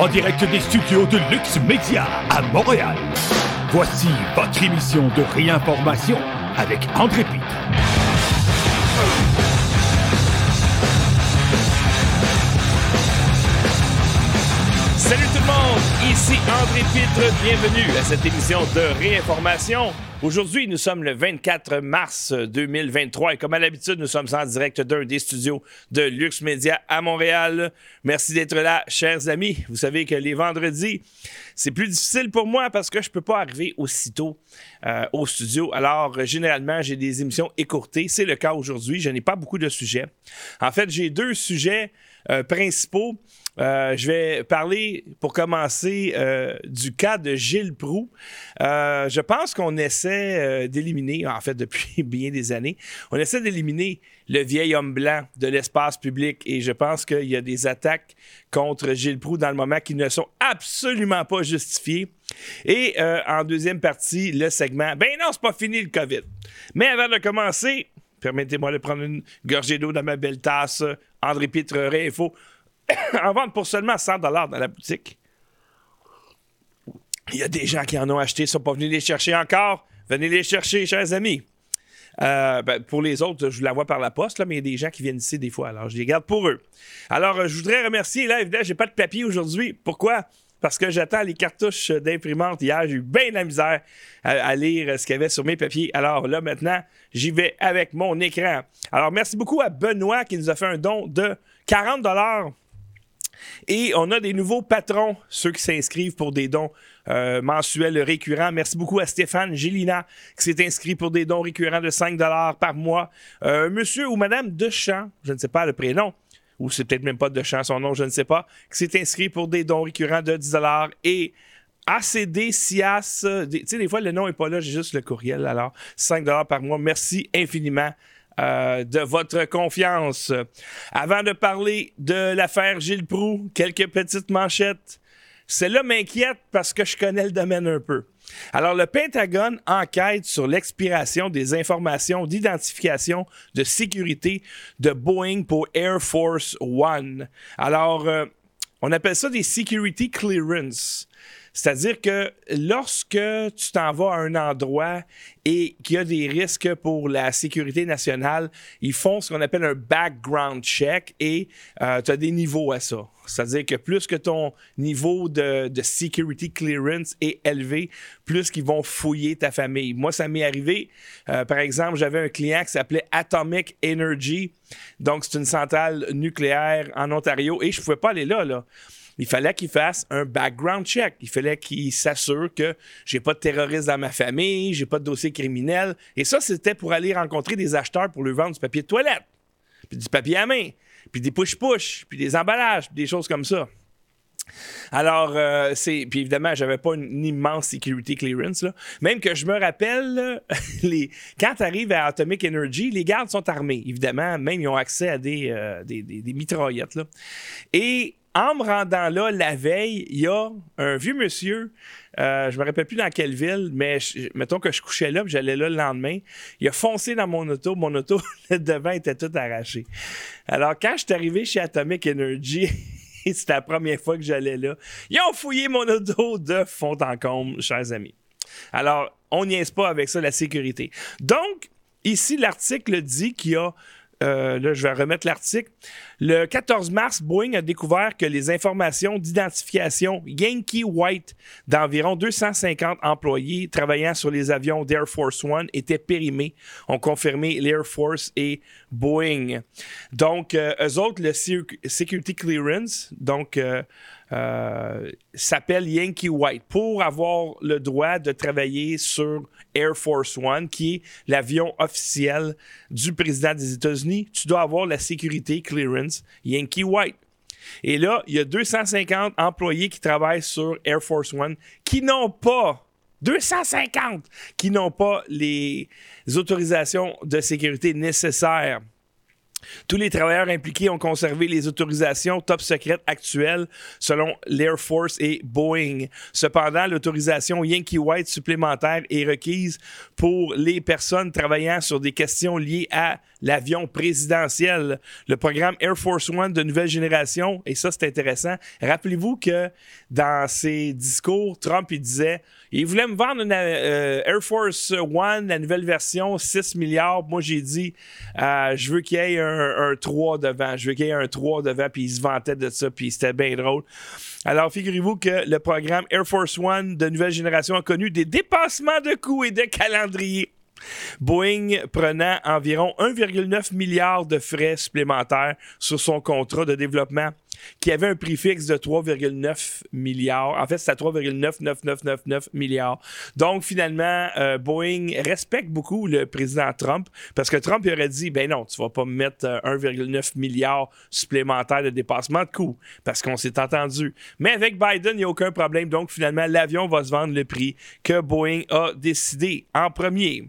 en direct des studios de Lux Media à Montréal. Voici votre émission de réinformation avec André Pitre. André Pitre, bienvenue à cette émission de réinformation. Aujourd'hui, nous sommes le 24 mars 2023 et comme à l'habitude, nous sommes en direct d'un des studios de Lux Media à Montréal. Merci d'être là, chers amis. Vous savez que les vendredis, c'est plus difficile pour moi parce que je peux pas arriver aussitôt euh, au studio. Alors, généralement, j'ai des émissions écourtées. C'est le cas aujourd'hui. Je n'ai pas beaucoup de sujets. En fait, j'ai deux sujets euh, principaux. Euh, je vais parler, pour commencer, euh, du cas de Gilles Proux. Euh, je pense qu'on essaie d'éliminer, en fait, depuis bien des années, on essaie d'éliminer le vieil homme blanc de l'espace public et je pense qu'il y a des attaques contre Gilles Proux dans le moment qui ne sont absolument pas justifiées. Et en deuxième partie, le segment, ben non, c'est pas fini le COVID. Mais avant de commencer, permettez-moi de prendre une gorgée d'eau dans ma belle tasse. André Pitre Réinfo en vente pour seulement 100 dans la boutique. Il y a des gens qui en ont acheté, ne sont pas venus les chercher encore. Venez les chercher, chers amis. Euh, ben, pour les autres, je la vois par la poste, là, mais il y a des gens qui viennent ici des fois, alors je les garde pour eux. Alors, euh, je voudrais remercier, là, évidemment, j'ai pas de papier aujourd'hui. Pourquoi? Parce que j'attends les cartouches d'imprimante. Hier, j'ai eu bien la misère à, à lire ce qu'il y avait sur mes papiers. Alors là, maintenant, j'y vais avec mon écran. Alors, merci beaucoup à Benoît qui nous a fait un don de 40 et on a des nouveaux patrons, ceux qui s'inscrivent pour des dons euh, mensuels récurrents. Merci beaucoup à Stéphane Gélina qui s'est inscrit pour des dons récurrents de 5 par mois. Euh, monsieur ou Madame Dechamp, je ne sais pas le prénom, ou c'est peut-être même pas Dechamp son nom, je ne sais pas, qui s'est inscrit pour des dons récurrents de 10 et ACD, SIAS, tu sais, des fois le nom n'est pas là, j'ai juste le courriel, alors 5 par mois. Merci infiniment euh, de votre confiance. Avant de parler de l'affaire Gilles Proux, quelques petites manchettes. Celle-là m'inquiète parce que je connais le domaine un peu. Alors, le Pentagone enquête sur l'expiration des informations d'identification de sécurité de Boeing pour Air Force One. Alors, euh, on appelle ça des security clearance. C'est-à-dire que lorsque tu t'en vas à un endroit et qu'il y a des risques pour la sécurité nationale, ils font ce qu'on appelle un background check et euh, tu as des niveaux à ça. C'est-à-dire que plus que ton niveau de, de, security clearance est élevé, plus qu'ils vont fouiller ta famille. Moi, ça m'est arrivé. Euh, par exemple, j'avais un client qui s'appelait Atomic Energy. Donc, c'est une centrale nucléaire en Ontario et je ne pouvais pas aller là. là il fallait qu'il fasse un background check. Il fallait qu'il s'assure que j'ai pas de terroristes dans ma famille, j'ai pas de dossier criminel. Et ça, c'était pour aller rencontrer des acheteurs pour lui vendre du papier de toilette, puis du papier à main, puis des push-push, puis des emballages, puis des choses comme ça. Alors, euh, c'est. Puis évidemment, j'avais pas une, immense security clearance. Même que je me rappelle, quand tu arrives à Atomic Energy, les gardes sont armés. Évidemment, même ils ont accès à des, euh, mitraillettes. Et en me rendant là la veille, il y a un vieux monsieur, euh, je me rappelle plus dans quelle ville, mais mettons que je couchais là, j'allais là le lendemain. Il a foncé dans mon auto, mon auto, le devant était tout arraché. Alors, quand je suis arrivé chez Atomic Energy, c'était la première fois que j'allais là, ils ont fouillé mon auto de fond en comble, chers amis. Alors, on n'y est pas avec ça, la sécurité. Donc, ici, l'article dit qu'il y a euh, là, je vais remettre l'article. Le 14 mars, Boeing a découvert que les informations d'identification Yankee White d'environ 250 employés travaillant sur les avions d'Air Force One étaient périmées, ont confirmé l'Air Force et Boeing. Donc, euh, eux autres, le Security Clearance, donc, euh, euh, s'appelle Yankee White pour avoir le droit de travailler sur Air Force One, qui est l'avion officiel du président des États-Unis. Tu dois avoir la sécurité clearance Yankee White. Et là, il y a 250 employés qui travaillent sur Air Force One qui n'ont pas 250 qui n'ont pas les autorisations de sécurité nécessaires tous les travailleurs impliqués ont conservé les autorisations top secrètes actuelles selon l'Air Force et Boeing. Cependant, l'autorisation Yankee White supplémentaire est requise pour les personnes travaillant sur des questions liées à l'avion présidentiel, le programme Air Force One de nouvelle génération. Et ça, c'est intéressant. Rappelez-vous que dans ses discours, Trump, il disait, il voulait me vendre une euh, Air Force One, la nouvelle version, 6 milliards. Moi, j'ai dit, euh, je veux qu'il y ait un, un 3 devant. Je veux qu'il y ait un 3 devant. Puis il se vantait de ça. Puis c'était bien drôle. Alors, figurez-vous que le programme Air Force One de nouvelle génération a connu des dépassements de coûts et de calendrier. Boeing prenant environ 1,9 milliard de frais supplémentaires sur son contrat de développement qui avait un prix fixe de 3,9 milliards. En fait, c'est à 3,99999 milliards. Donc, finalement, euh, Boeing respecte beaucoup le président Trump parce que Trump aurait dit ben non, tu vas pas me mettre 1,9 euh, milliard supplémentaire de dépassement de coûts parce qu'on s'est entendu. Mais avec Biden, il n'y a aucun problème. Donc, finalement, l'avion va se vendre le prix que Boeing a décidé en premier.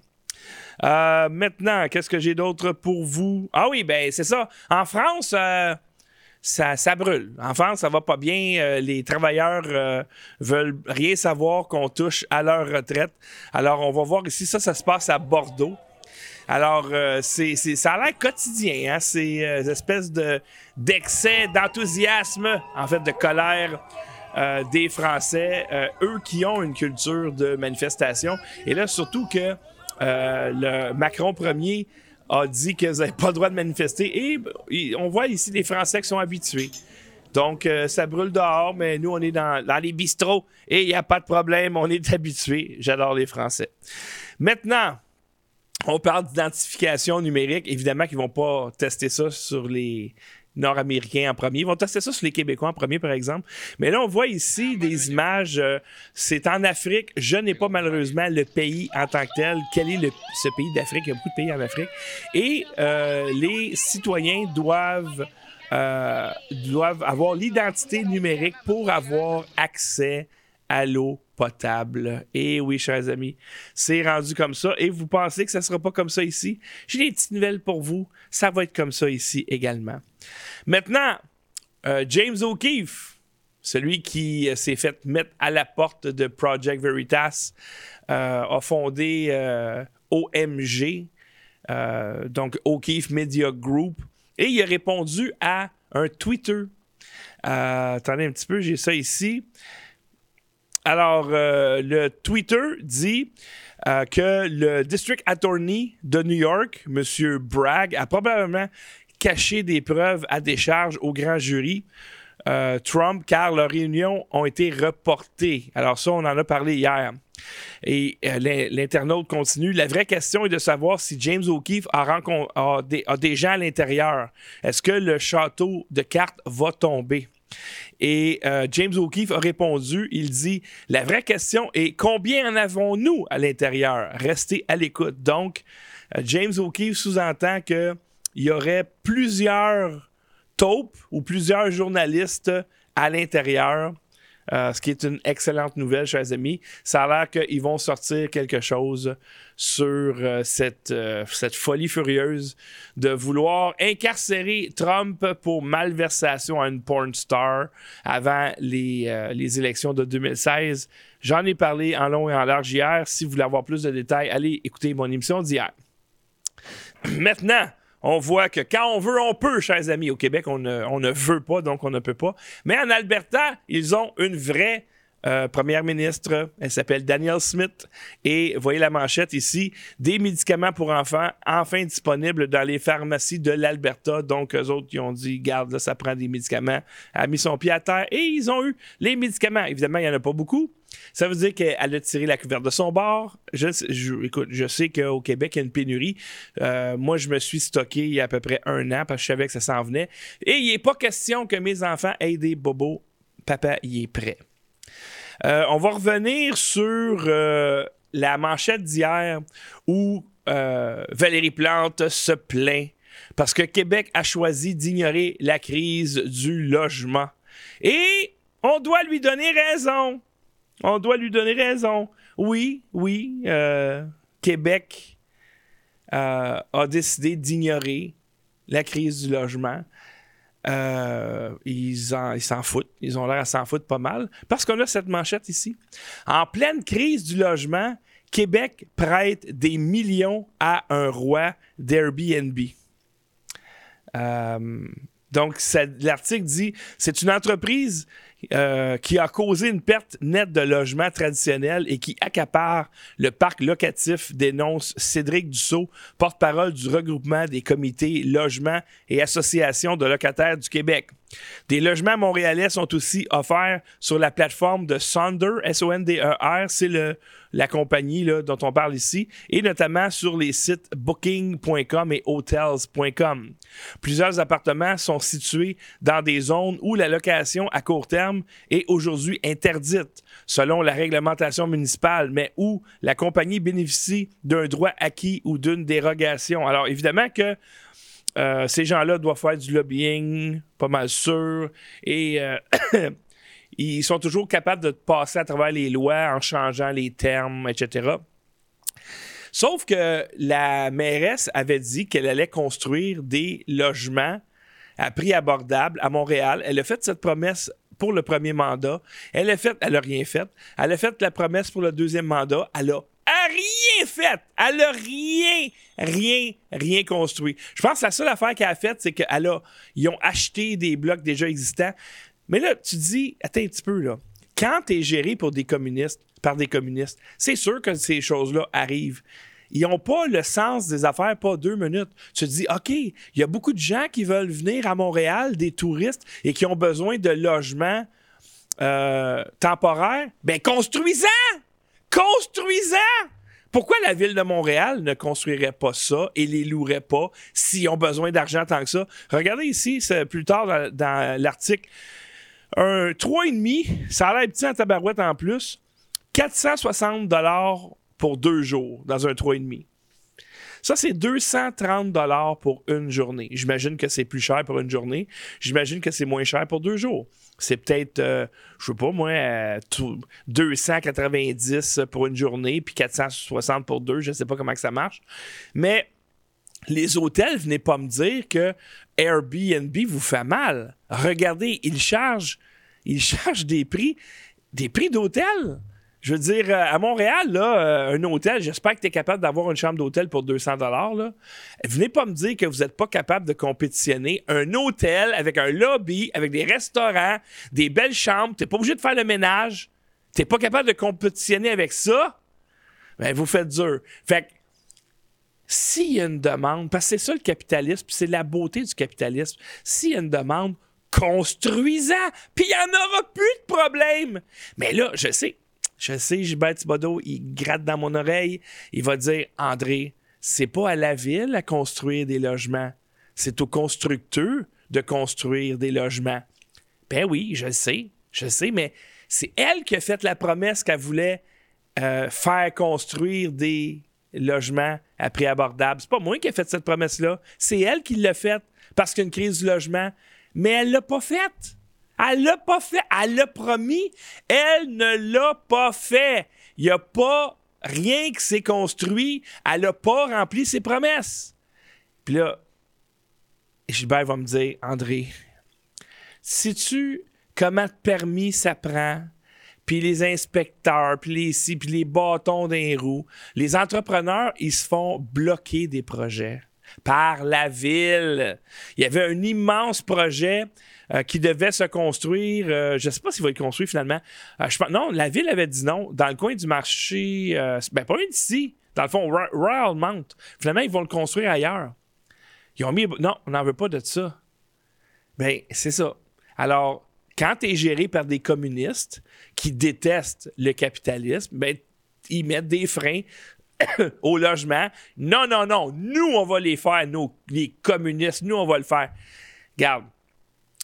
Euh, maintenant, qu'est-ce que j'ai d'autre pour vous? Ah oui, ben c'est ça. En France, euh, ça, ça, brûle. En France, ça va pas bien. Euh, les travailleurs veulent rien savoir qu'on touche à leur retraite. Alors, on va voir ici, ça, ça se passe à Bordeaux. Alors, c'est, ça a l'air quotidien, hein? ces espèces de, d'excès d'enthousiasme, en fait, de colère. des Français, eux qui ont une culture de manifestation. Et là, surtout que euh, le Macron premier a dit qu'ils n'avaient pas le droit de manifester. Et, on voit ici les Français qui sont habitués. Donc, euh, ça brûle dehors, mais nous, on est dans, les bistrots et il n'y a pas de problème, on est habitués. J'adore les Français. Maintenant, on parle d'identification numérique. Évidemment qu'ils ne vont pas tester ça sur les, nord-américains en premier. Ils vont tester ça sur les Québécois en premier, par exemple. Mais là, on voit ici des images. Euh, c'est en Afrique. Je n'ai pas malheureusement le pays en tant que tel. Quel est le, ce pays d'Afrique? Il y a beaucoup de pays en Afrique. Et euh, les citoyens doivent, euh, doivent avoir l'identité numérique pour avoir accès à l'eau potable. Et oui, chers amis, c'est rendu comme ça. Et vous pensez que ça ne sera pas comme ça ici? J'ai des petites nouvelles pour vous. Ça va être comme ça ici également. Maintenant, euh, James O'Keefe, celui qui euh, s'est fait mettre à la porte de Project Veritas, euh, a fondé OMG, donc O'Keefe Media Group, et il a répondu à un Twitter. attendez un petit peu, j'ai ça ici. Alors, le Twitter dit que le District Attorney de New York, M. Bragg, a probablement cacher des preuves à décharge au grand jury. Euh, Trump, car leurs réunions ont été reportées. Alors ça, on en a parlé hier. Et euh, l'internaute continue. La vraie question est de savoir si James O'Keefe a, a, des, gens à l'intérieur. Est-ce que le château de cartes va tomber? Et euh, James O'Keefe a répondu, il dit, la vraie question est combien en avons-nous à l'intérieur? Restez à l'écoute. Donc, James O'Keefe sous-entend que il y aurait plusieurs taupes ou plusieurs journalistes à l'intérieur. Euh, ce qui est une excellente nouvelle, chers amis. Ça a l'air qu'ils vont sortir quelque chose sur euh, cette, euh, cette folie furieuse de vouloir incarcérer Trump pour malversation à une porn star avant les élections de 2016. J'en ai parlé en long et en large hier. Si vous voulez avoir plus de détails, allez écouter mon émission d'hier. Maintenant, on voit que quand on veut, on peut, chers amis. Au Québec, on ne, veut pas, donc on ne peut pas. Mais en Alberta, ils ont une vraie euh, première ministre. Elle s'appelle Danielle Smith. Et voyez la manchette ici. Des médicaments pour enfants enfin disponibles dans les pharmacies de l'Alberta. Donc, eux autres, ils ont dit, garde, là, ça prend des médicaments. Elle a mis son pied à terre et ils ont eu les médicaments. Évidemment, il n'y en a pas beaucoup. Ça veut dire qu'elle a tiré la couverte de son bord. Je, je sais qu'au Québec, il y a une pénurie. Euh, moi, je me suis stocké il y a à peu près un an parce que je savais que ça s'en venait. Et il n'est pas question que mes enfants aient des bobos. Papa, il est prêt. Euh, on va revenir sur euh, la manchette d'hier où Valérie Plante se plaint parce que Québec a choisi d'ignorer la crise du logement. Et on doit lui donner raison. On doit lui donner raison. Oui, oui, euh, Québec euh, a décidé d'ignorer la crise du logement. Euh, ils s'en foutent. Ils ont l'air à s'en foutre pas mal. Parce qu'on a cette manchette ici. En pleine crise du logement, Québec prête des millions à un roi d'Airbnb. Donc, l'article dit c'est une entreprise euh, qui a causé une perte nette de logements traditionnels et qui accapare le parc locatif, dénonce Cédric Dussault, porte-parole du regroupement des comités logements et associations de locataires du Québec. Des logements montréalais sont aussi offerts sur la plateforme de Sonder, S-O-N-D-E-R, c'est la compagnie dont on parle ici, et notamment sur les sites booking.com et hotels.com. Plusieurs appartements sont situés dans des zones où la location à court terme est aujourd'hui interdite selon la réglementation municipale, mais où la compagnie bénéficie d'un droit acquis ou d'une dérogation. Alors évidemment que euh, ces gens-là doivent faire du lobbying, pas mal sûr, et euh, ils sont toujours capables de passer à travers les lois en changeant les termes, etc. Sauf que la mairesse avait dit qu'elle allait construire des logements à prix abordable à Montréal. Elle a fait cette promesse pour le premier mandat. Elle a fait, elle a rien fait. Elle a fait la promesse pour le deuxième mandat. Elle a rien fait. Elle a rien, rien, rien construit. Je pense que la seule affaire qu'elle a faite, c'est qu'elle a, ils ont acheté des blocs déjà existants. Mais là, tu dis, attends un petit peu, là. Quand tu es géré pour des communistes, par des communistes, c'est sûr que ces choses-là arrivent. Ils n'ont pas le sens des affaires, pas deux minutes. Tu te dis, OK, il y a beaucoup de gens qui veulent venir à Montréal, des touristes, et qui ont besoin de logements euh, temporaires. Ben, construisant! Construisant! Pourquoi la ville de Montréal ne construirait pas ça et les louerait pas s'ils ont besoin d'argent tant que ça? Regardez ici, plus tard dans, l'article. Un 3,5, ça a l'air petit en tabarouette en plus. 460 dollars pour deux jours dans un 3,5. Ça, c'est 230 dollars pour une journée. J'imagine que c'est plus cher pour une journée. J'imagine que c'est moins cher pour deux jours c'est peut-être, euh, je sais pas moi, 290 euh, pour une journée, puis 460 pour deux, je sais pas comment que ça marche. Mais les hôtels, venez pas me dire que Airbnb vous fait mal. Regardez, ils chargent, ils chargent des prix, des prix d'hôtel. Je veux dire, euh, à Montréal, là, euh, un hôtel, j'espère que tu es capable d'avoir une chambre d'hôtel pour 200 là. Venez pas me dire que vous n'êtes pas capable de compétitionner un hôtel avec un lobby, avec des restaurants, des belles chambres. Tu pas obligé de faire le ménage. Tu pas capable de compétitionner avec ça. Ben, vous faites dur. Fait que, s'il y a une demande, parce que c'est ça le capitalisme, c'est la beauté du capitalisme, s'il y a une demande, construisant, puis il n'y en aura plus de problème. Mais là, je sais, je sais, Gilbert Thibodeau, il gratte dans mon oreille. Il va dire André, c'est pas à la ville à construire des logements. C'est aux constructeurs de construire des logements. Ben oui, je sais, je sais, mais c'est elle qui a fait la promesse qu'elle voulait euh, faire construire des logements à prix abordable. C'est pas moi qui ai fait cette promesse-là. C'est elle qui l'a faite parce qu'il y a une crise du logement. Mais elle l'a pas faite. Elle l'a pas fait. Elle l'a promis. Elle ne l'a pas fait. Il n'y a pas rien qui s'est construit. Elle n'a pas rempli ses promesses. Puis là, Gilbert va me dire, André, sais-tu comment de permis ça? Puis les inspecteurs, puis les puis les bâtons d'un roues. Les entrepreneurs, ils se font bloquer des projets par la ville. Il y avait un immense projet euh, qui devait se construire. Euh, je ne sais pas s'il va être construit finalement. Euh, non, la ville avait dit non. Dans le coin du marché, ben pas loin d'ici. Dans le fond, Royal Mount. Finalement, ils vont le construire ailleurs. Ils ont mis. Non, on n'en veut pas de ça. Ben, c'est ça. Alors, quand tu es géré par des communistes qui détestent le capitalisme, ben, ils mettent des freins au logement. Non, non, non. Nous, on va les faire, nous, les communistes. Nous, on va le faire. Regarde,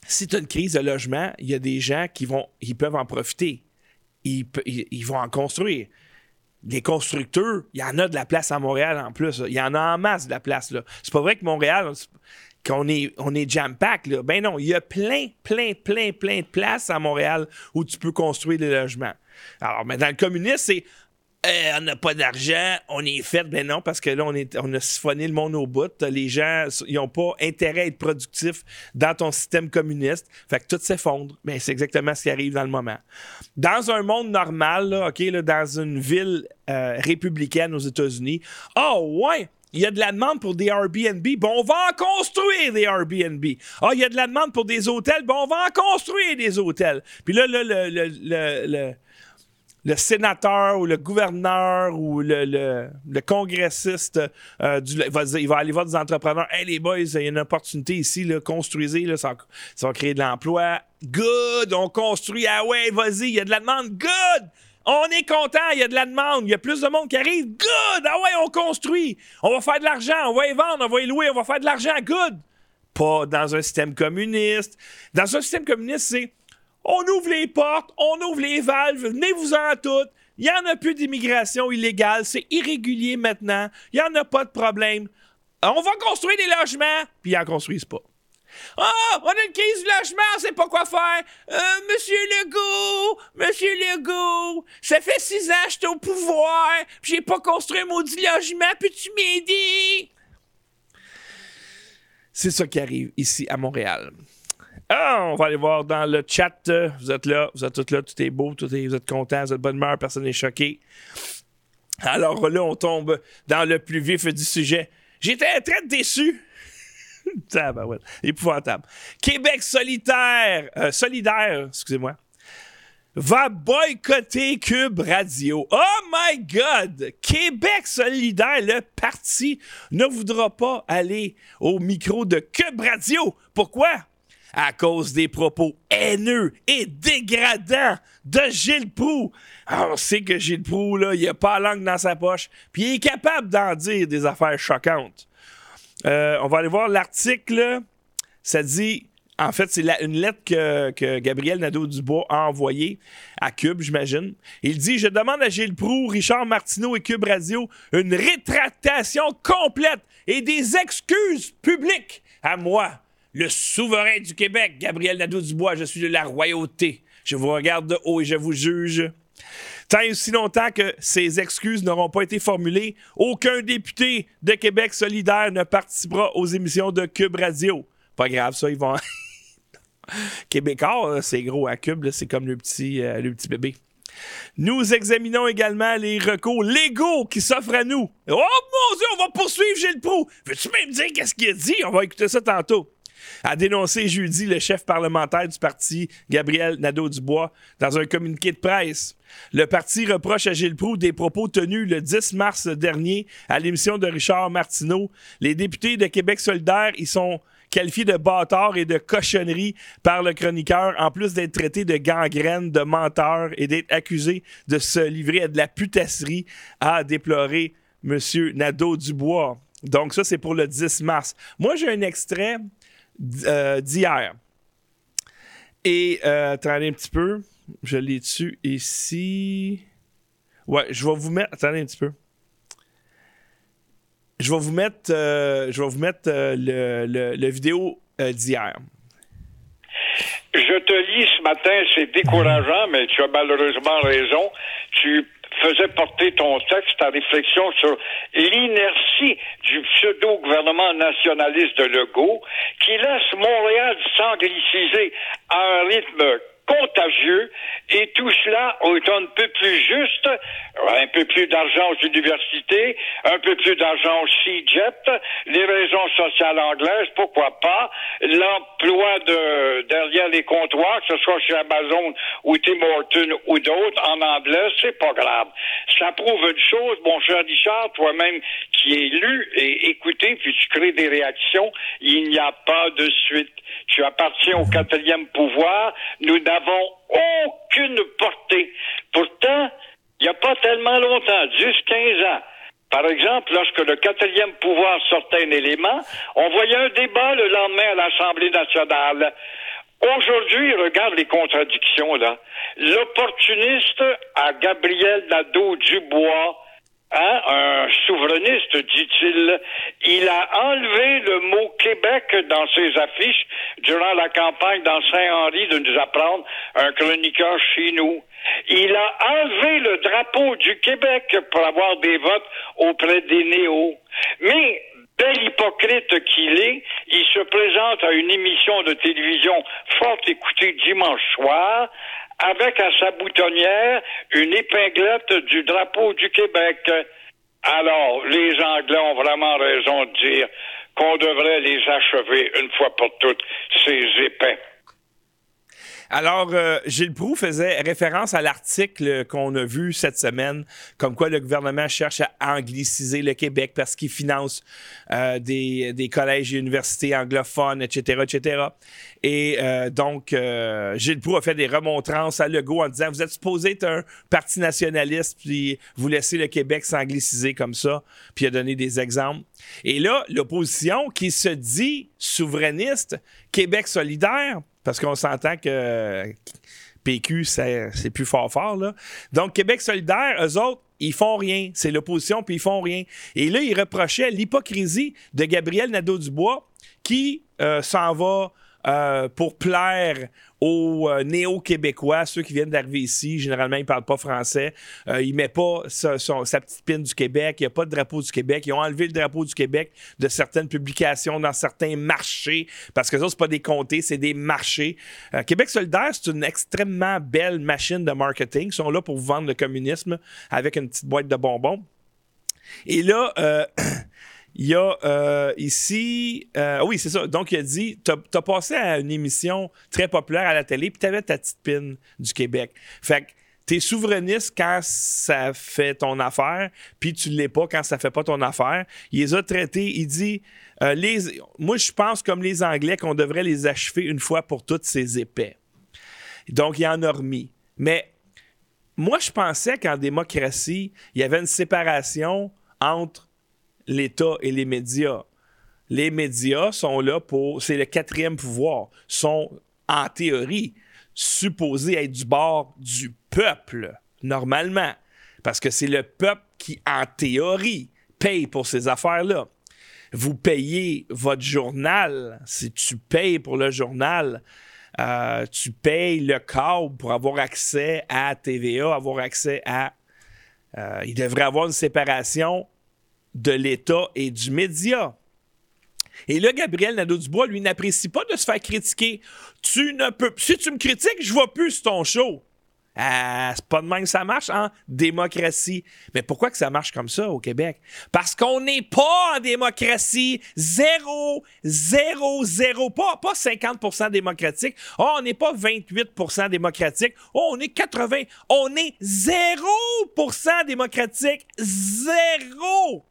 si tu as une crise de logement, il y a des gens qui vont, ils peuvent en profiter. Ils, vont en construire. Les constructeurs, il y en a de la place à Montréal en plus. Il y en a en masse de la place. C'est pas vrai que Montréal, qu'on est, on est jam-pack. Ben non, il y a plein, plein, plein, plein de places à Montréal où tu peux construire des logements. Alors, mais dans le communisme, c'est eh, on n'a pas d'argent, on est fait. Ben non, parce que là, on, a siphonné le monde au bout. Les gens, ils n'ont pas intérêt à être productifs dans ton système communiste. Fait que tout s'effondre. Mais ben, c'est exactement ce qui arrive dans le moment. Dans un monde normal, OK, là, dans une ville euh, républicaine aux États-Unis, oh ouais, il y a de la demande pour des Airbnb, bon, on va en construire des Airbnb. Ah, il y a de la demande pour des hôtels, bon, on va en construire des hôtels. Puis là, le, le, le, le sénateur ou le gouverneur ou le, le, congressiste, euh, du, va, il va aller voir des entrepreneurs. Hey les boys, il y a une opportunité ici, construisez, là, ça, ça va créer de l'emploi. Good, on construit. Ah ouais, vas-y, il y a de la demande. Good! On est content, il y a de la demande, il y a plus de monde qui arrive. Good! Ah ouais, on construit. On va faire de l'argent, on va y vendre, on va y louer, on va faire de l'argent. Good! Pas dans un système communiste. Dans un système communiste, c'est on ouvre les portes, on ouvre les valves, venez-vous-en toutes. Il n'y en a plus d'immigration illégale, c'est irrégulier maintenant. Il n'y en a pas de problème. On va construire des logements, puis ils n'en construisent pas. Oh, on a une crise du logement, on sait pas quoi faire. Euh, Monsieur Legault, Monsieur Legault, ça fait six ans que je suis au pouvoir, puis j'ai pas construit un maudit logement, puis tu m'aider? C'est ça qui arrive ici à Montréal. Ah, on va aller voir dans le chat. Vous êtes là, vous êtes tous là, tout est beau, tout est, vous êtes contents, vous êtes bonne humeur, personne n'est choqué. Alors là, on tombe dans le plus vif du sujet. J'étais très déçu. ouais, épouvantable. Québec solitaire, euh, solidaire, excusez-moi, va boycotter Cube Radio. Oh my God! Québec solidaire, le parti, ne voudra pas aller au micro de Cube Radio. Pourquoi? À cause des propos haineux et dégradants de Gilles Proux. On sait que Gilles Proux, là, il a pas la langue dans sa poche, puis il est capable d'en dire des affaires choquantes. Euh, on va aller voir l'article. Ça dit, en fait, c'est une lettre que, Gabriel Nadeau-Dubois a envoyée à Cube, j'imagine. Il dit Je demande à Gilles Proux, Richard Martineau et Cube Radio une rétractation complète et des excuses publiques à moi, le souverain du Québec, Gabriel Nadeau-Dubois, je suis de la royauté. Je vous regarde de haut et je vous juge. Tant et aussi longtemps que ces excuses n'auront pas été formulées, aucun député de Québec solidaire ne participera aux émissions de Cube Radio. Pas grave, ça, ils vont. Québécois, c'est gros à Cube, c'est comme le petit, euh, le petit bébé. Nous examinons également les recours légaux qui s'offrent à nous. Oh mon Dieu, on va poursuivre Gilles Proux. Veux-tu même dire qu'est-ce qu'il a dit? On va écouter ça tantôt a dénoncé jeudi le chef parlementaire du parti, Gabriel Nadeau-Dubois, dans un communiqué de presse. Le parti reproche à Gilles Proux des propos tenus le 10 mars dernier à l'émission de Richard Martineau. Les députés de Québec solidaire y sont qualifiés de bâtards et de cochonneries par le chroniqueur, en plus d'être traités de gangrène, de menteurs et d'être accusés de se livrer à de la putasserie, a déploré M. Nadeau-Dubois. Donc ça, c'est pour le 10 mars. Moi, j'ai un extrait d'hier. Et euh, attendez un petit peu. Je l'ai dessus ici. Ouais, je vais vous mettre. Attendez un petit peu. Je vais vous mettre, euh, je vais vous mettre le, le, le, vidéo d'hier. Je te lis ce matin, c'est décourageant, mais tu as malheureusement raison. Tu faisait porter ton texte, ta réflexion sur l'inertie du pseudo-gouvernement nationaliste de Legault, qui laisse Montréal s'angliciser à un rythme contagieux et tout cela est un peu plus juste, un peu plus d'argent aux universités, un peu plus d'argent au CIGEP, les raisons sociales anglaises, pourquoi pas, l'emploi de derrière les comptoirs, que ce soit chez Amazon ou Tim Horton ou d'autres, en anglais, c'est pas grave. Ça prouve une chose, mon cher Richard, toi-même qui es lu et écouté, puis tu crées des réactions, il n'y a pas de suite. Tu appartiens au quatrième pouvoir. Nous n'avons aucune portée. Pourtant, il n'y a pas tellement longtemps, 10-15 ans, par exemple, lorsque le quatrième pouvoir sortait un élément, on voyait un débat le lendemain à l'Assemblée nationale. Aujourd'hui, regarde les contradictions, là. L'opportuniste à Gabriel Nadeau-Dubois Hein, un souverainiste, dit-il. Il a enlevé le mot Québec dans ses affiches durant la campagne dans Saint-Henri de nous apprendre un chroniqueur chez nous. Il a enlevé le drapeau du Québec pour avoir des votes auprès des néos. Mais bel hypocrite qu'il est, il se présente à une émission de télévision fort écoutée dimanche soir avec à sa boutonnière une épinglette du drapeau du Québec. Alors, les Anglais ont vraiment raison de dire qu'on devrait les achever une fois pour toutes, ces épais. Alors, euh, Gilles Proux faisait référence à l'article qu'on a vu cette semaine, comme quoi le gouvernement cherche à angliciser le Québec parce qu'il finance euh, des, des, collèges et universités anglophones, etc., etc. Et euh, donc, Gilles Proux a fait des remontrances à Legault en disant, vous êtes supposé être un parti nationaliste, puis vous laissez le Québec s'angliciser comme ça, puis il a donné des exemples. Et là, l'opposition qui se dit souverainiste, Québec solidaire, parce qu'on s'entend que PQ, c'est plus fort fort. Donc, Québec solidaire, eux autres, ils font rien. C'est l'opposition, puis ils font rien. Et là, ils reprochaient l'hypocrisie de Gabriel Nadeau-Dubois qui euh, s'en va euh, pour plaire aux euh, néo-québécois, ceux qui viennent d'arriver ici. Généralement, ils ne parlent pas français. Euh, il ne met pas sa, petite pine du Québec. Il n'y a pas de drapeau du Québec. Ils ont enlevé le drapeau du Québec de certaines publications dans certains marchés parce que ça, ce pas des comtés, c'est des marchés. Québec solidaire, c'est une extrêmement belle machine de marketing. Ils sont là pour vous vendre le communisme avec une petite boîte de bonbons. Et là, Il y a euh, ici. Euh, oui, c'est ça. Donc, il a dit tu as, passé à une émission très populaire à la télé, puis tu avais ta petite pin du Québec. Fait que tu es souverainiste quand ça fait ton affaire, puis tu l'es pas quand ça fait pas ton affaire. Il les a traités. Il dit euh, Moi, je pense, comme les Anglais, qu'on devrait les achever une fois pour toutes, ces épais. Donc, il en a remis. Mais moi, je pensais qu'en démocratie, il y avait une séparation entre l'État et les médias. Les médias sont là pour. C'est le quatrième pouvoir. sont, en théorie, supposés être du bord du peuple, normalement. Parce que c'est le peuple qui, en théorie, paye pour ces affaires-là. Vous payez votre journal. Si tu payes pour le journal, euh, tu payes le câble pour avoir accès à TVA, avoir accès à. Euh, il devrait avoir une séparation de l'État et du média. Et là, Gabriel Nadeau-Dubois, lui, n'apprécie pas de se faire critiquer. Tu ne peux Si tu me critiques, je vois plus sur ton show. Ah, c'est pas de même que ça marche en démocratie. Mais pourquoi que ça marche comme ça au Québec? Parce qu'on n'est pas en démocratie. Zéro, zéro, zéro. Pas, pas 50% démocratique. Oh, on n'est pas 28% démocratique. Oh, on est 80. On est 0% démocratique. Zéro.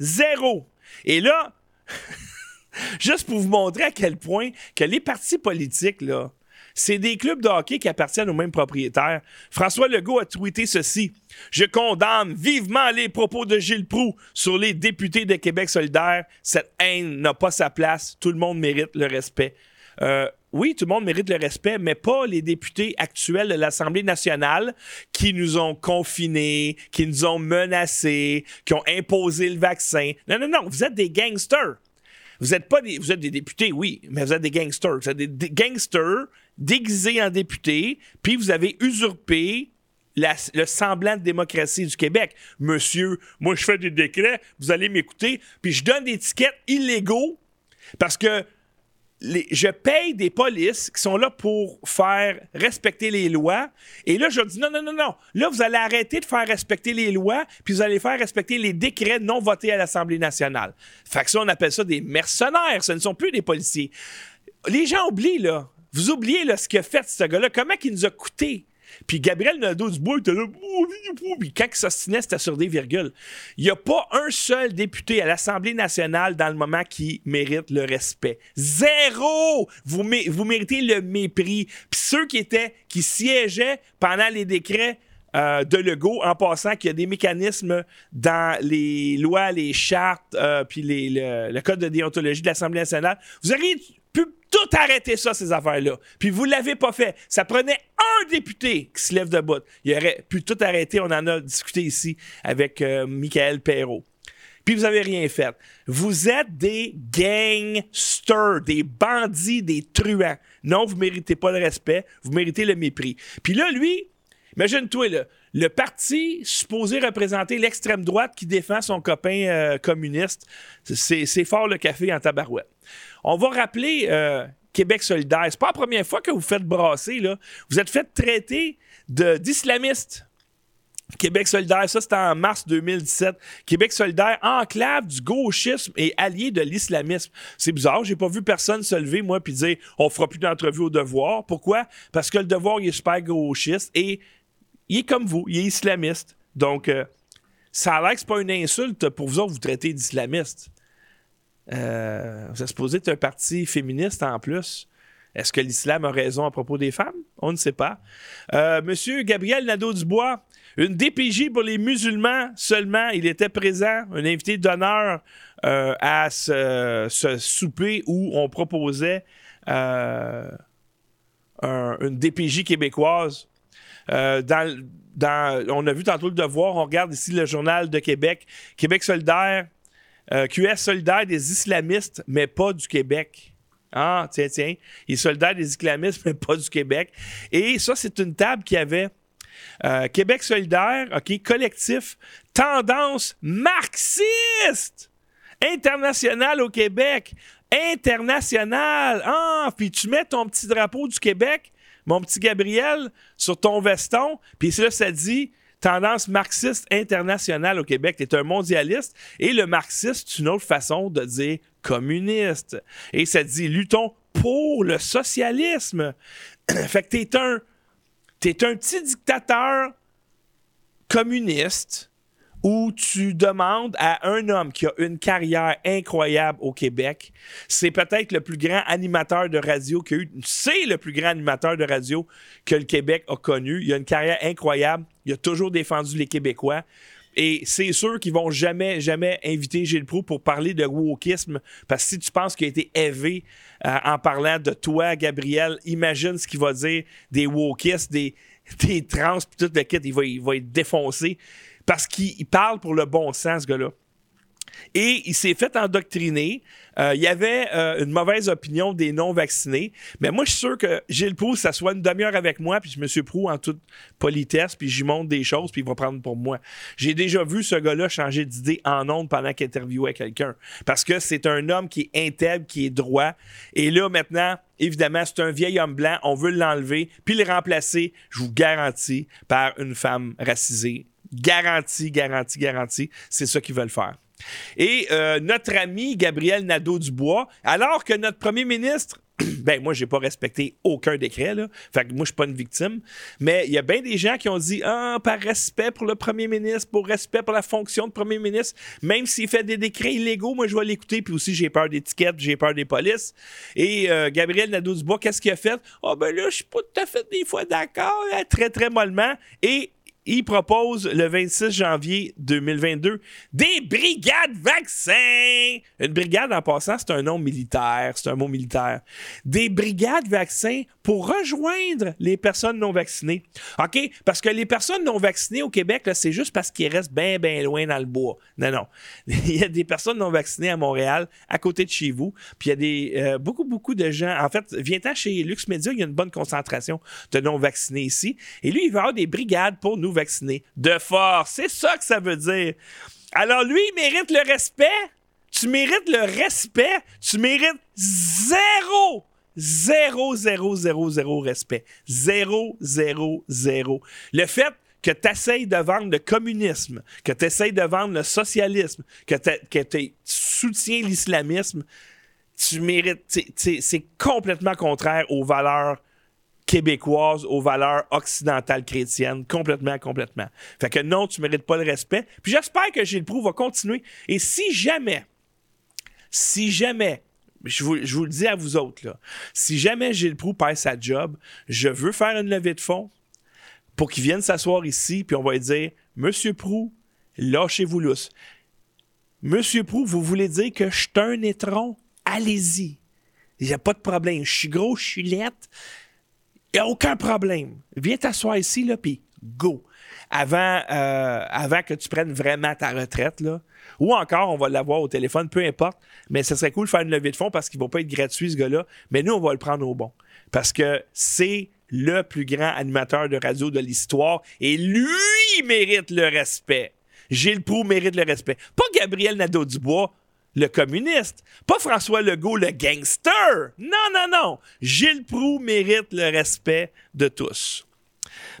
Zéro. Et là, juste pour vous montrer à quel point que les partis politiques, là, c'est des clubs de hockey qui appartiennent aux mêmes propriétaires. François Legault a tweeté ceci. Je condamne vivement les propos de Gilles Proux sur les députés de Québec solidaire. Cette haine n'a pas sa place. Tout le monde mérite le respect. Euh, oui, tout le monde mérite le respect, mais pas les députés actuels de l'Assemblée nationale qui nous ont confinés, qui nous ont menacés, qui ont imposé le vaccin. Non, non, non, vous êtes des gangsters. Vous êtes pas des, vous êtes des députés, oui, mais vous êtes des gangsters. Vous êtes des, gangsters déguisés en députés, puis vous avez usurpé le semblant de démocratie du Québec. Monsieur, moi je fais des décrets, vous allez m'écouter, puis je donne des tickets illégaux parce que je paye des polices qui sont là pour faire respecter les lois. Et là, je dis non, non, non, non. Là, vous allez arrêter de faire respecter les lois, puis vous allez faire respecter les décrets non votés à l'Assemblée nationale. Fait que ça, on appelle ça des mercenaires. Ce ne sont plus des policiers. Les gens oublient, là. Vous oubliez là, ce qu'a fait ce gars-là. Comment il nous a coûté puis Gabriel Nadeau-Dubois était là. Puis quand il s'ostinait, c'était sur des virgules. Il n'y a pas un seul député à l'Assemblée nationale dans le moment qui mérite le respect. Zéro! Vous, vous méritez le mépris. Puis ceux qui étaient, qui siégeaient pendant les décrets euh, de Legault, en passant qu'il y a des mécanismes dans les lois, les chartes, euh, puis le, le, code de déontologie de l'Assemblée nationale. Vous auriez pu tout arrêter ça, ces affaires-là. Puis vous l'avez pas fait. Ça prenait un député qui se lève de bout. Il aurait pu tout arrêter. On en a discuté ici avec euh, Michael Perrault. Puis vous avez rien fait. Vous êtes des gangsters, des bandits, des truands. Non, vous méritez pas le respect, vous méritez le mépris. Puis là, lui, imagine-toi, là, le parti supposé représenter l'extrême droite qui défend son copain euh, communiste, c'est fort le café en tabarouette. On va rappeler euh, Québec solidaire. C'est pas la première fois que vous faites brasser. Là. Vous êtes fait traiter d'islamistes. Québec solidaire, ça c'était en mars 2017. Québec solidaire, enclave du gauchisme et allié de l'islamisme. C'est bizarre, j'ai pas vu personne se lever, moi, puis dire on fera plus d'entrevue au devoir. Pourquoi? Parce que le devoir, il est super gauchiste et il est comme vous, il est islamiste. Donc, euh, ça a l'air que c'est pas une insulte pour vous autres, vous traiter d'islamiste. Euh, vous êtes supposé être un parti féministe en plus. Est-ce que l'islam a raison à propos des femmes? On ne sait pas. Euh, Monsieur Gabriel Nadeau-Dubois, une DPJ pour les musulmans seulement. Il était présent, un invité d'honneur euh, à ce, souper où on proposait une DPJ québécoise. Dans, on a vu tantôt le devoir, on regarde ici le journal de Québec. Québec solidaire, QS solidaire des islamistes, mais pas du Québec. Ah, tiens, tiens. Il est soldat des islamistes, mais pas du Québec. Et ça, c'est une table qui avait euh, Québec solidaire, OK, collectif, tendance marxiste internationale au Québec. International. Ah, puis tu mets ton petit drapeau du Québec, mon petit Gabriel, sur ton veston, puis là, ça dit tendance marxiste internationale au Québec. Tu es un mondialiste. Et le marxiste, c'est une autre façon de dire communiste. Et ça dit luttons pour le socialisme. fait que tu es un, es un petit dictateur communiste où tu demandes à un homme qui a une carrière incroyable au Québec, c'est peut-être le plus grand animateur de radio qu'il a eu, c'est le plus grand animateur de radio que le Québec a connu. Il a une carrière incroyable, il a toujours défendu les Québécois. Et c'est sûr qu'ils vont jamais, jamais inviter Gilles Proux pour parler de wokisme, parce que si tu penses qu'il a été élevé euh, en parlant de toi, Gabriel, imagine ce qu'il va dire des wokistes, des, des trans, puis tout le kit, il va, il va être défoncé. Parce qu'il parle pour le bon sens, ce gars-là. Et il s'est fait endoctriner. Euh, il y avait euh, une mauvaise opinion des non-vaccinés. Mais moi, je suis sûr que Gilles Proux, ça soit une demi-heure avec moi, puis je me Proux en toute politesse, puis j'y montre des choses, puis il va prendre pour moi. J'ai déjà vu ce gars-là changer d'idée en ondes pendant qu'il interviewait quelqu'un. Parce que c'est un homme qui est intègre, qui est droit. Et là, maintenant, évidemment, c'est un vieil homme blanc. On veut l'enlever, puis le remplacer, je vous garantis, par une femme racisée Garantie, garantie, garantie. C'est ça qu'ils veulent faire. Et euh, notre ami Gabriel Nadeau-Dubois, alors que notre premier ministre ben moi j'ai pas respecté aucun décret là. Fait que moi je suis pas une victime, mais il y a bien des gens qui ont dit ah par respect pour le premier ministre, pour respect pour la fonction de premier ministre, même s'il fait des décrets illégaux, moi je vais l'écouter puis aussi j'ai peur des tickets, j'ai peur des polices. Et euh, Gabriel Nadeau-Dubois, qu'est-ce qu'il a fait Ah ben là je suis pas tout à fait des fois d'accord, hein, très très mollement et il propose le 26 janvier 2022 des brigades vaccins. Une brigade, en passant, c'est un nom militaire, c'est un mot militaire. Des brigades vaccins pour rejoindre les personnes non vaccinées. OK? Parce que les personnes non vaccinées au Québec, c'est juste parce qu'ils restent bien, bien loin dans le bois. Non, non. il y a des personnes non vaccinées à Montréal, à côté de chez vous. Puis il y a des, euh, beaucoup, beaucoup de gens. En fait, viens-t'en chez Lux Media, il y a une bonne concentration de non vaccinés ici. Et lui, il va avoir des brigades pour nous vacciner de force. C'est ça que ça veut dire. Alors lui, il mérite le respect. Tu mérites le respect. Tu mérites zéro Zéro, zéro, zéro, zéro respect. Zéro, zéro, zéro. Le fait que tu essayes de vendre le communisme, que tu essayes de vendre le socialisme, que tu soutiens l'islamisme, tu mérites. C'est complètement contraire aux valeurs québécoises, aux valeurs occidentales chrétiennes, complètement, complètement. Fait que non, tu mérites pas le respect. Puis j'espère que Gilles Proux va continuer. Et si jamais, si jamais je vous, le dis à vous autres, là, si jamais Gilles Proux perd sa job, je veux faire une levée de fonds pour qu'il vienne s'asseoir ici, puis on va lui dire Monsieur Proux, lâchez-vous lousse. Monsieur Proux, vous voulez dire que je suis un étron? Allez-y. Il n'y a pas de problème. Je suis gros, je suis lettre. Il n'y a aucun problème. Viens t'asseoir ici, là, puis go. Avant, euh, avant que tu prennes vraiment ta retraite, là, ou encore, on va l'avoir au téléphone, peu importe. Mais ce serait cool de faire une levée de fonds parce qu'il ne va pas être gratuit, ce gars-là. Mais nous, on va le prendre au bon. Parce que c'est le plus grand animateur de radio de l'histoire et lui mérite le respect. Gilles Proux mérite le respect. Pas Gabriel Nadeau-Dubois, le communiste. Pas François Legault, le gangster. Non, non, non. Gilles Proux mérite le respect de tous.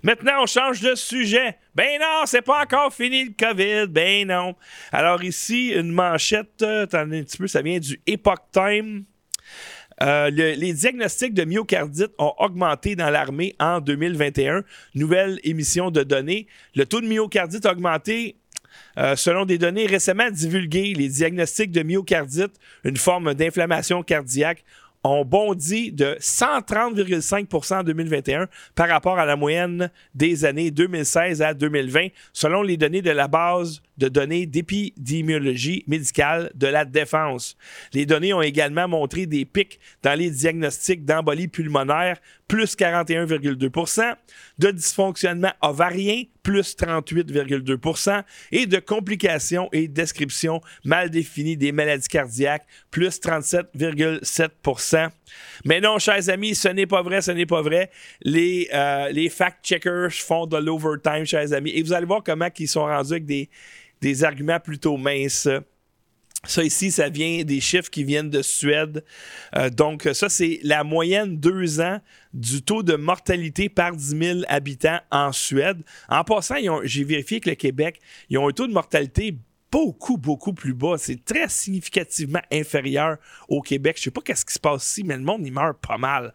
Maintenant, on change de sujet. Ben non, c'est pas encore fini le COVID. Ben non. Alors ici, une manchette, euh, attendez un petit peu, ça vient du Epoch Time. Euh, les diagnostics de myocardite ont augmenté dans l'armée en 2021. Nouvelle émission de données. Le taux de myocardite a augmenté euh, selon des données récemment divulguées, les diagnostics de myocardite, une forme d'inflammation cardiaque, ont bondi de 130,5% en 2021 par rapport à la moyenne des années 2016 à 2020, selon les données de la base de données d'épidémiologie médicale de la défense. Les données ont également montré des pics dans les diagnostics d'embolie pulmonaire, plus 41,2% de dysfonctionnement ovarien, plus 38,2% et de complications et descriptions mal définies des maladies cardiaques, plus 37,7% Mais non, chers amis, ce n'est pas vrai, ce n'est pas vrai. Les, euh, les fact-checkers font de l'overtime, chers amis, et vous allez voir comment ils sont rendus avec des des arguments plutôt minces. Ça ici, ça vient des chiffres qui viennent de Suède. Euh, donc, ça, c'est la moyenne deux ans du taux de mortalité par 10 000 habitants en Suède. En passant, j'ai vérifié que le Québec, ils ont un taux de mortalité beaucoup, beaucoup plus bas. C'est très significativement inférieur au Québec. Je sais pas qu'est-ce qui se passe ici, mais le monde, il meurt pas mal.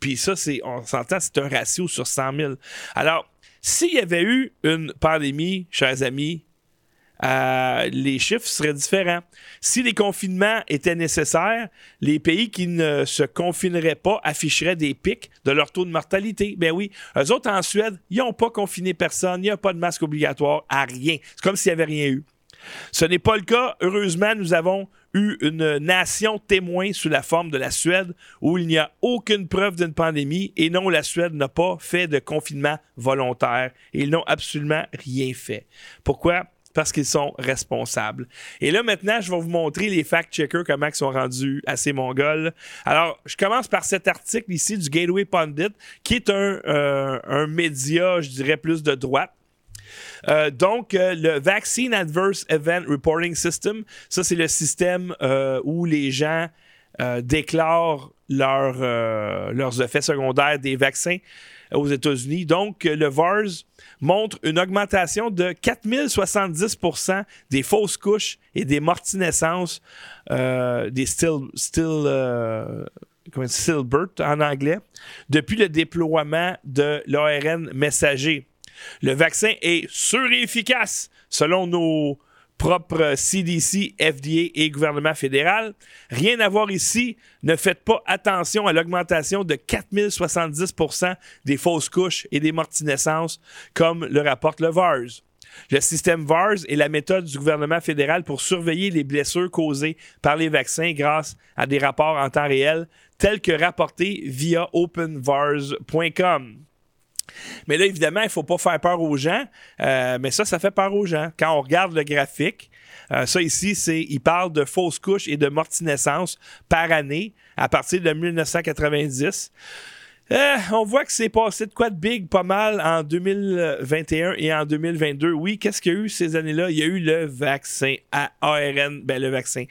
Puis ça, c'est, on s'entend, c'est un ratio sur 100 000. Alors, s'il y avait eu une pandémie, chers amis, euh, les chiffres seraient différents. Si les confinements étaient nécessaires, les pays qui ne se confineraient pas afficheraient des pics de leur taux de mortalité. Ben oui, eux autres en Suède, ils n'ont pas confiné personne, il n'y a pas de masque obligatoire à rien. C'est comme s'il n'y avait rien eu. Ce n'est pas le cas. Heureusement, nous avons eu une nation témoin sous la forme de la Suède où il n'y a aucune preuve d'une pandémie et non, la Suède n'a pas fait de confinement volontaire. Ils n'ont absolument rien fait. Pourquoi? Parce qu'ils sont responsables. Et là, maintenant, je vais vous montrer les fact-checkers, comment ils sont rendus assez mongols. Alors, je commence par cet article ici du Gateway Pundit, qui est un, euh, un média, je dirais, plus de droite. Euh, donc, euh, le Vaccine Adverse Event Reporting System, ça, c'est le système où les gens déclarent leurs effets secondaires des vaccins aux États-Unis. Donc, le VARS montre une augmentation de 4070% des fausses couches et des mortinaissances, euh, des still, still, euh, en anglais, depuis le déploiement de l'ARN messager. Le vaccin est sûr et efficace selon nos propre CDC, FDA et gouvernement fédéral. Rien à voir ici. Ne faites pas attention à l'augmentation de 4070% des fausses couches et des mortinescences, comme le rapporte le VARS. Le système VARS est la méthode du gouvernement fédéral pour surveiller les blessures causées par les vaccins grâce à des rapports en temps réel, tels que rapportés via openvars.com. Mais là, évidemment, il ne faut pas faire peur aux gens. Euh, mais ça, ça fait peur aux gens. Quand on regarde le graphique, euh, ça ici, c'est il parle de fausses couches et de mortinescence par année à partir de 1990. Euh, on voit que c'est passé de quoi de big pas mal en 2021 et en 2022. Oui, qu'est-ce qu'il y a eu ces années-là? Il y a eu le vaccin à ARN. Ben, le vaccin.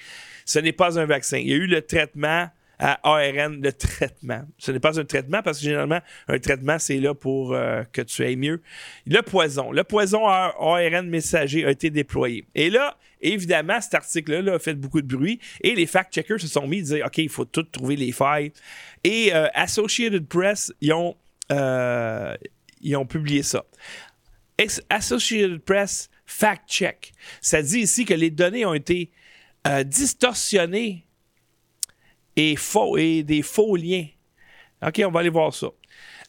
Ce n'est pas un vaccin. Il y a eu le traitement à ARN le traitement. Ce n'est pas un traitement parce que généralement, un traitement, c'est là pour euh, que tu ailles mieux. Le poison. Le poison à ARN messager a été déployé. Et là, évidemment, cet article-là a fait beaucoup de bruit et les fact-checkers se sont mis à dire OK, il faut tout trouver les failles. Et euh, Associated Press, ils ont, euh, ils ont publié ça. Associated Press fact-check. Ça dit ici que les données ont été distorsionnées et, faux, et des faux liens. OK, on va aller voir ça.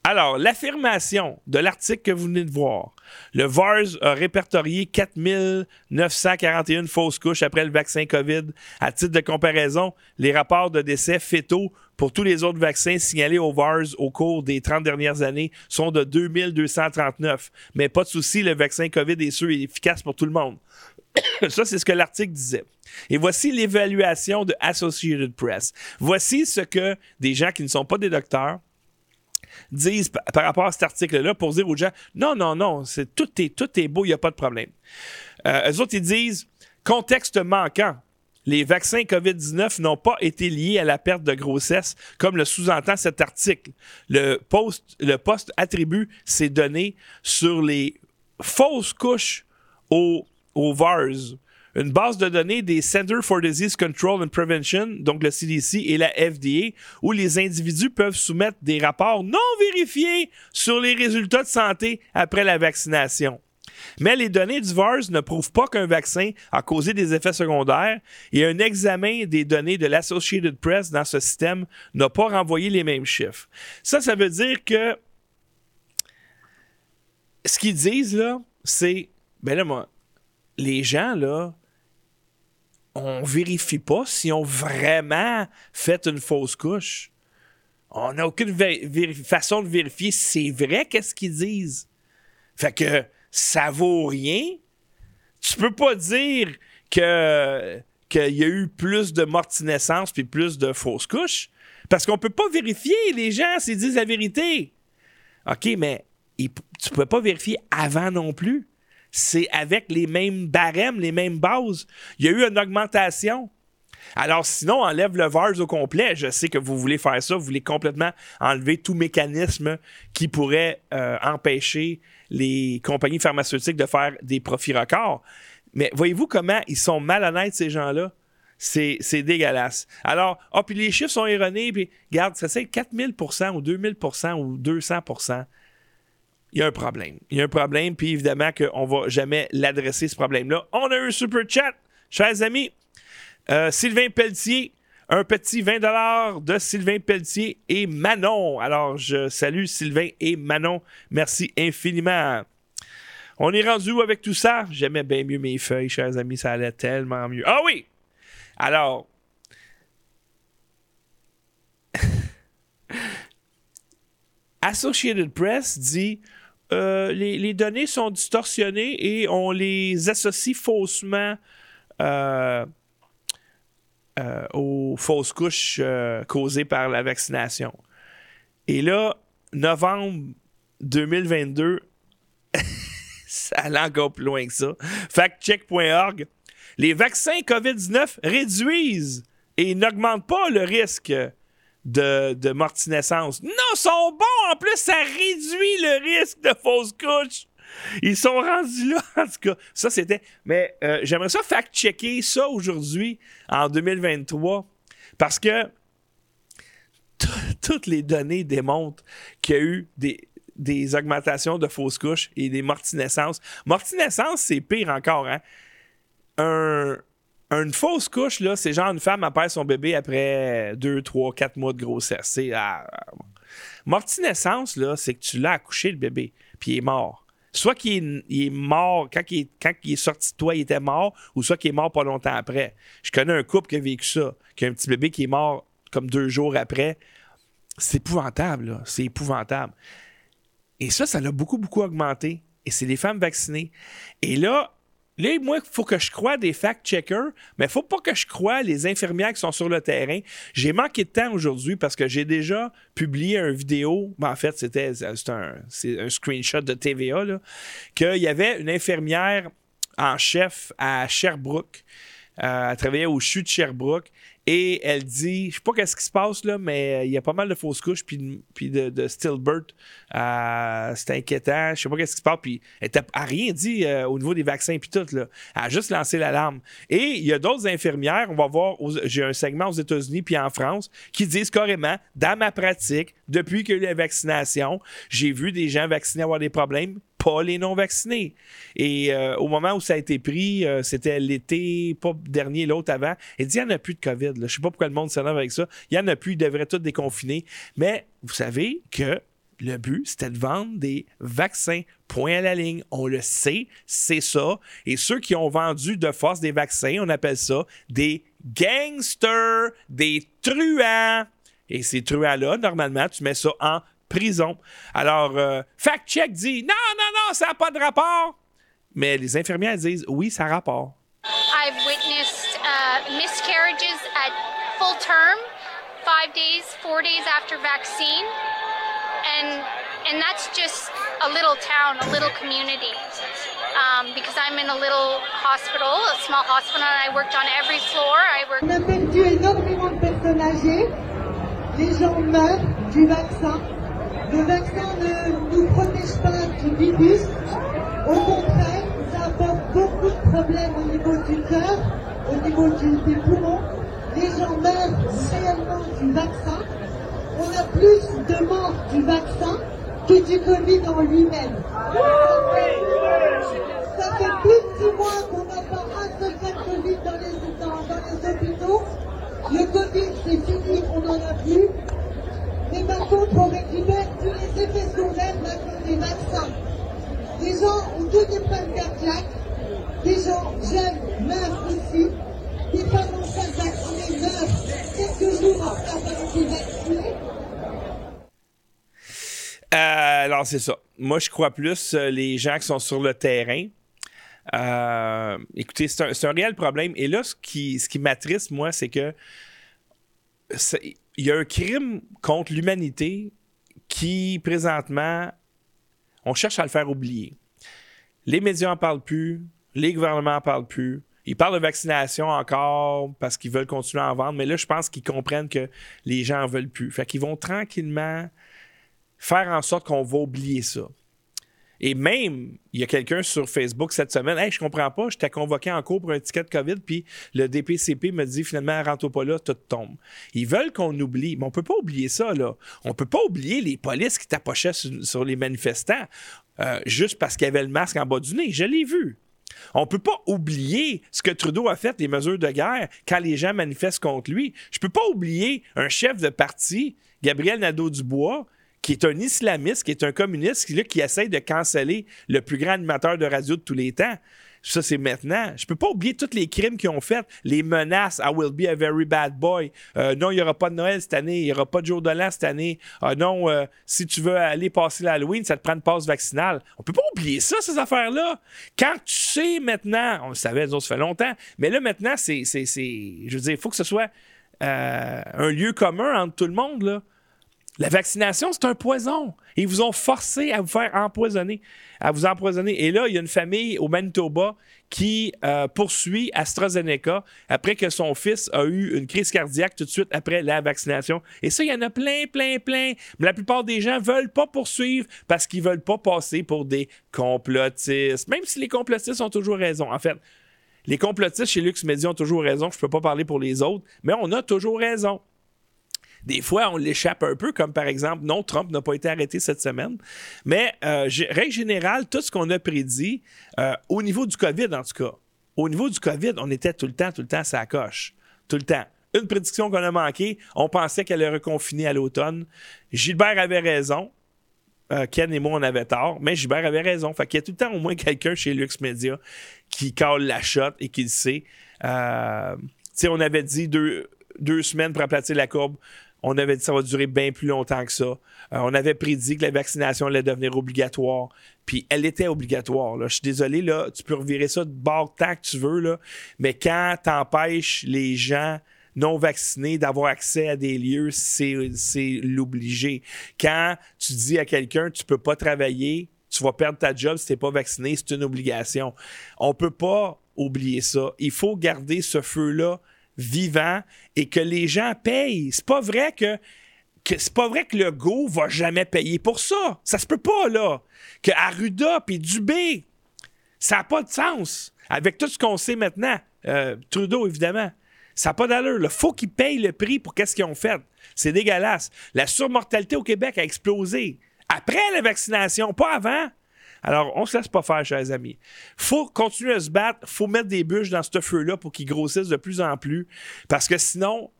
Alors, l'affirmation de l'article que vous venez de voir, le VARS a répertorié 4941 fausses couches après le vaccin COVID. À titre de comparaison, les rapports de décès fétaux pour tous les autres vaccins signalés au VARS au cours des 30 dernières années sont de 2239. Mais pas de souci, le vaccin COVID est sûr et efficace pour tout le monde. Ça, c'est ce que l'article disait. Et voici l'évaluation de Associated Press. Voici ce que des gens qui ne sont pas des docteurs disent par rapport à cet article-là pour dire aux gens non, non, non, c'est, tout, est, tout est beau, il n'y a pas de problème. Euh, eux autres, ils disent contexte manquant. les vaccins COVID-19 n'ont pas été liés à la perte de grossesse, comme le sous-entend cet article. Le poste, le poste attribue ces données sur les fausses couches au, au VARS, une base de données des Center for Disease Control and Prevention, donc le CDC et la FDA, où les individus peuvent soumettre des rapports non vérifiés sur les résultats de santé après la vaccination. Mais les données du VARS ne prouvent pas qu'un vaccin a causé des effets secondaires et un examen des données de l'Associated Press dans ce système n'a pas renvoyé les mêmes chiffres. Ça, ça veut dire que ce qu'ils disent là, c'est ben là, moi, les gens là, on vérifie pas si on vraiment fait une fausse couche. On n'a aucune façon de vérifier si c'est vrai qu'est-ce qu'ils disent. Fait que ça vaut rien. Tu peux pas dire que qu'il y a eu plus de morts naissance puis plus de fausses couches parce qu'on peut pas vérifier les gens s'ils disent la vérité. OK, mais tu tu peux pas vérifier avant non plus c'est avec les mêmes barèmes, les mêmes bases. Il y a eu une augmentation. Alors sinon, enlève le VARS au complet. Je sais que vous voulez faire ça, vous voulez complètement enlever tout mécanisme qui pourrait euh, empêcher les compagnies pharmaceutiques de faire des profits records. Mais voyez-vous comment ils sont malhonnêtes, ces gens-là? C'est, dégueulasse. Alors, oh, puis les chiffres sont erronés, puis regarde, ça c'est 4000% ou 2000% ou 200 il y a un problème. Il y a un problème, puis évidemment qu'on va jamais l'adresser, ce problème-là. On a un super chat, chers amis. Euh, Sylvain Pelletier, un petit 20 de Sylvain Pelletier et Manon. Alors, je salue Sylvain et Manon. Merci infiniment. On est rendu où avec tout ça? J'aimais bien mieux mes feuilles, chers amis. Ça allait tellement mieux. Ah oui! Alors. Associated Press dit euh, les, données sont distorsionnées et on les associe faussement euh, euh, aux fausses couches causées par la vaccination. Et là, novembre 2022, ça allait encore plus loin que ça. Factcheck.org. Les vaccins COVID-19 réduisent et n'augmentent pas le risque de, de. Non, sont bons. En plus, ça réduit le risque de fausse couche. Ils sont rendus là, en tout cas. Ça, c'était. Mais euh, j'aimerais ça fact-checker ça aujourd'hui, en 2023, parce que toutes les données démontrent qu'il y a eu des, des augmentations de fausses couches et des mortinescences. Mortinescence, c'est pire encore. Hein? Un, une fausse couche, là, c'est genre une femme perd son bébé après 2, 3, 4 mois de grossesse. C'est. Ah, mortinescence, là, c'est que tu l'as accouché, le bébé, puis il est mort. Soit qu'il est, mort, quand il est, sorti de toi, il était mort, ou soit qu'il est mort pas longtemps après. Je connais un couple qui a vécu ça, qui a un petit bébé qui est mort comme deux jours après. C'est épouvantable, là. C'est épouvantable. Et ça, ça l'a beaucoup, beaucoup augmenté. Et c'est les femmes vaccinées. Et là, Là, moi, il faut que je croie des fact-checkers, mais il faut pas que je croie les infirmières qui sont sur le terrain. J'ai manqué de temps aujourd'hui parce que j'ai déjà publié une vidéo. Ben, en fait, c'était un, un, screenshot de TVA, qu'il y avait une infirmière en chef à Sherbrooke. Euh, elle travaillait au CHU de Sherbrooke et elle dit, je sais pas qu'est-ce qui se passe là, mais euh, il y a pas mal de fausses couches puis, puis de, de stillbirth. Euh, c'est inquiétant. Je sais pas qu'est-ce qui se passe. Puis elle n'a rien dit euh, au niveau des vaccins puis tout. Là. Elle a juste lancé l'alarme. Et il y a d'autres infirmières, on va voir, j'ai un segment aux États-Unis puis en France, qui disent carrément, dans ma pratique, depuis qu'il y a eu la vaccination, j'ai vu des gens vaccinés avoir des problèmes pas les non-vaccinés. Et euh, au moment où ça a été pris, euh, c'était l'été, pas dernier, l'autre avant, il dit il n'y en a plus de COVID. Je ne sais pas pourquoi le monde s'énerve avec ça. Il n'y en a plus, ils devraient tous déconfiner. Mais vous savez que le but, c'était de vendre des vaccins. Point à la ligne. On le sait, c'est ça. Et ceux qui ont vendu de force des vaccins, on appelle ça des gangsters, des truands. Et ces truands-là, normalement, tu mets ça en prison. Alors, euh, Fact Check dit non, non, ça n'a pas de rapport. Mais les infirmières disent oui, ça a rapport. I've witnessed uh, miscarriages at full term, five days, four days after vaccine, and and that's just a little town, a little community. um, because I'm in a little hospital, a small hospital, and I worked on every floor. I worked. On a perdu énormément de personnes âgées. Les gens meurent du vaccin. Le vaccin problèmes au niveau du cœur, au niveau du, des poumons. Les gens meurent réellement du vaccin. On a plus de morts du vaccin que du Covid en lui-même. Ça fait plus de six mois qu'on n'a pas un seul cas de Covid dans les, hôpitaux. Le Covid, c'est fini, on n'en a plus. Mais par contre, on récupère tous les effets secondaires des vaccins. Les gens ont des problèmes cardiaques. Des gens jeunes meurent aussi. Des femmes enceintes vaccinées meurent quelques jours après avoir été vaccinées. Euh, alors, c'est ça. Moi, je crois plus euh, les gens qui sont sur le terrain. Euh, écoutez, c'est un, réel problème. Et là, ce qui, ce qui m'attriste, moi, c'est que il y a un crime contre l'humanité qui, présentement, on cherche à le faire oublier. Les médias en parlent plus, les gouvernements en parlent plus. Ils parlent de vaccination encore parce qu'ils veulent continuer à en vendre, mais là, je pense qu'ils comprennent que les gens en veulent plus. Fait qu'ils vont tranquillement faire en sorte qu'on va oublier ça. Et même, il y a quelqu'un sur Facebook cette semaine, Hey, je comprends pas, j'étais convoqué en cours pour un ticket de COVID, puis le DPCP me dit finalement, rentre pas là, tout tombe. Ils veulent qu'on oublie, mais on peut pas oublier ça, là. On peut pas oublier les polices qui tapochaient sur, les manifestants euh, juste parce qu'il y le masque en bas du nez. Je l'ai vu. On peut pas oublier ce que Trudeau a fait, les mesures de guerre, quand les gens manifestent contre lui. Je peux pas oublier un chef de parti, Gabriel Nadeau-Dubois, qui est un islamiste, qui est un communiste, qui, là, qui essaye de canceller le plus grand animateur de radio de tous les temps. Ça, c'est maintenant. Je peux pas oublier tous les crimes qu'ils ont fait, les menaces. I will be a very bad boy. Euh, non, il n'y aura pas de Noël cette année. Il n'y aura pas de jour de l'an cette année. Ah non, euh, si tu veux aller passer l'Halloween, ça te prend une passe vaccinale. On peut pas oublier ça, ces affaires-là. Quand tu sais maintenant, on le savait, nous autres, ça fait longtemps, mais là, maintenant, c'est- Je veux dire, il faut que ce soit euh, un lieu commun entre tout le monde, là. La vaccination, c'est un poison. Ils vous ont forcé à vous faire empoisonner, à vous empoisonner. Et là, il y a une famille au Manitoba qui euh, poursuit AstraZeneca après que son fils a eu une crise cardiaque tout de suite après la vaccination. Et ça, il y en a plein, plein, plein. Mais la plupart des gens veulent pas poursuivre parce qu'ils veulent pas passer pour des complotistes. Même si les complotistes ont toujours raison. En fait, les complotistes chez Lux Media ont toujours raison. Je peux pas parler pour les autres, mais on a toujours raison. Des fois, on l'échappe un peu, comme par exemple, non, Trump n'a pas été arrêté cette semaine. Mais, euh, règle générale, tout ce qu'on a prédit, euh, au niveau du COVID en tout cas, au niveau du COVID, on était tout le temps, tout le temps, ça coche. Tout le temps. Une prédiction qu'on a manquée, on pensait qu'elle allait reconfiner à l'automne. Gilbert avait raison. Euh, Ken et moi, on avait tort, mais Gilbert avait raison. Fait qu'il y a tout le temps au moins quelqu'un chez Lux Media qui cale la shot et qui le sait. Euh, tu sais, on avait dit deux, deux semaines pour aplatir la courbe. On avait dit que ça va durer bien plus longtemps que ça. Euh, on avait prédit que la vaccination allait devenir obligatoire. Puis elle était obligatoire. là. Je suis désolé, là, tu peux revirer ça de bord tant que tu veux, là, mais quand t'empêches les gens non vaccinés d'avoir accès à des lieux, c'est l'obligé. Quand tu dis à quelqu'un tu peux pas travailler, tu vas perdre ta job si t'es pas vacciné, c'est une obligation. On peut pas oublier ça. Il faut garder ce feu-là vivant et que les gens payent. C'est pas vrai que c'est pas vrai que le go va jamais payer pour ça. Ça se peut pas, là. Que Arruda puis Dubé, ça n'a pas de sens. Avec tout ce qu'on sait maintenant, euh, Trudeau, évidemment, ça n'a pas d'allure. Il faut qu'ils payent le prix pour qu'est-ce qu'ils ont fait. C'est dégueulasse. La surmortalité au Québec a explosé. Après la vaccination, pas avant. Alors, on se laisse pas faire, chers amis. faut continuer à se battre. faut mettre des bûches dans ce feu-là pour qu'il grossisse de plus en plus. Parce que sinon,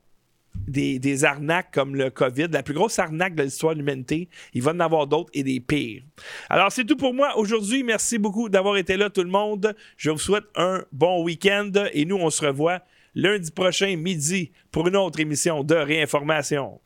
des, des arnaques comme le COVID, la plus grosse arnaque de l'histoire de l'humanité. Il va en avoir d'autres et des pires. Alors, c'est tout pour moi aujourd'hui. Merci beaucoup d'avoir été là, tout le monde. Je vous souhaite un bon week-end et nous, on se revoit lundi prochain, midi, pour une autre émission de réinformation.